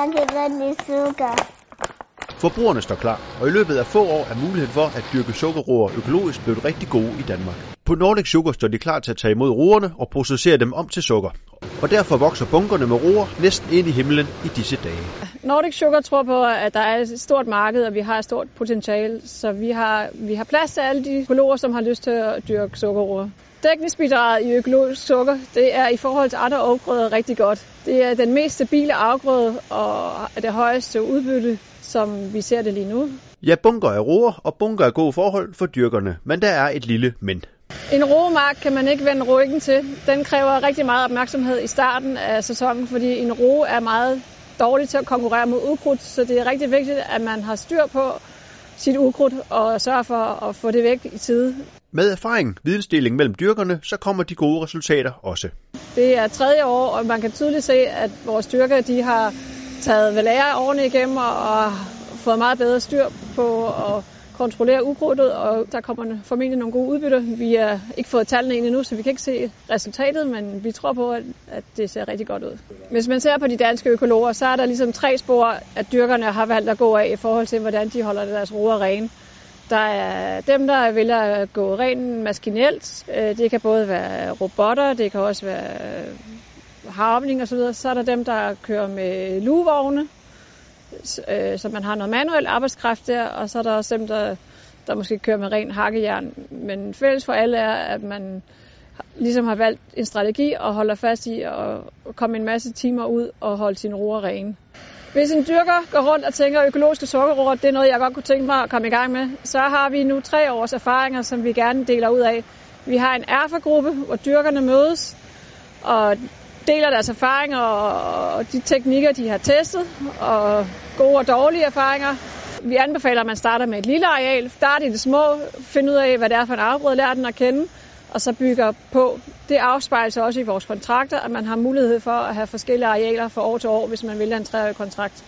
Jeg kan godt lide sukker. Forbrugerne står klar, og i løbet af få år er muligheden for at dyrke sukkerroer økologisk blevet rigtig gode i Danmark. På Nordic Sugar står de klar til at tage imod roerne og processere dem om til sukker. Og derfor vokser bunkerne med roer næsten ind i himlen i disse dage. Nordic Sugar tror på, at der er et stort marked, og vi har et stort potentiale, så vi har, vi har plads til alle de økologer, som har lyst til at dyrke sukkerroer. Dækningsbidraget i økologisk sukker, det er i forhold til andre afgrøder rigtig godt. Det er den mest stabile afgrøde og det højeste udbytte, som vi ser det lige nu. Ja, bunker er roer, og bunker er gode forhold for dyrkerne, men der er et lille men. En roemark kan man ikke vende ryggen til. Den kræver rigtig meget opmærksomhed i starten af sæsonen, fordi en roe er meget dårlig til at konkurrere mod ukrudt, så det er rigtig vigtigt, at man har styr på sit ukrudt og sørger for at få det væk i tide. Med erfaring, vidensdeling mellem dyrkerne, så kommer de gode resultater også. Det er tredje år, og man kan tydeligt se, at vores dyrker de har taget ved lære årene igennem og fået meget bedre styr på at kontrollere ukrudtet, og der kommer formentlig nogle gode udbytter. Vi har ikke fået tallene ind endnu, så vi kan ikke se resultatet, men vi tror på, at det ser rigtig godt ud. Hvis man ser på de danske økologer, så er der ligesom tre spor, at dyrkerne har valgt at gå af i forhold til, hvordan de holder deres roer rene. Der er dem, der vil at gå rent maskinelt. Øh, det kan både være robotter, det kan også være øh, harvning osv. Så er der dem, der kører med lugevogne, øh, så man har noget manuel arbejdskraft der, og så er der også dem, der, der måske kører med ren hakkejern. Men fælles for alle er, at man ligesom har valgt en strategi og holder fast i at komme en masse timer ud og holde sin roer rene. Hvis en dyrker går rundt og tænker, at økologiske sukkerroer, det er noget, jeg godt kunne tænke mig at komme i gang med, så har vi nu tre års erfaringer, som vi gerne deler ud af. Vi har en erfagruppe, hvor dyrkerne mødes, og deler deres erfaringer og de teknikker, de har testet, og gode og dårlige erfaringer. Vi anbefaler, at man starter med et lille areal. Start i det små, find ud af, hvad det er for en afgrøde, lær den at kende, og så bygger på. Det afspejler sig også i vores kontrakter, at man har mulighed for at have forskellige arealer fra år til år, hvis man vælger en treårig kontrakt.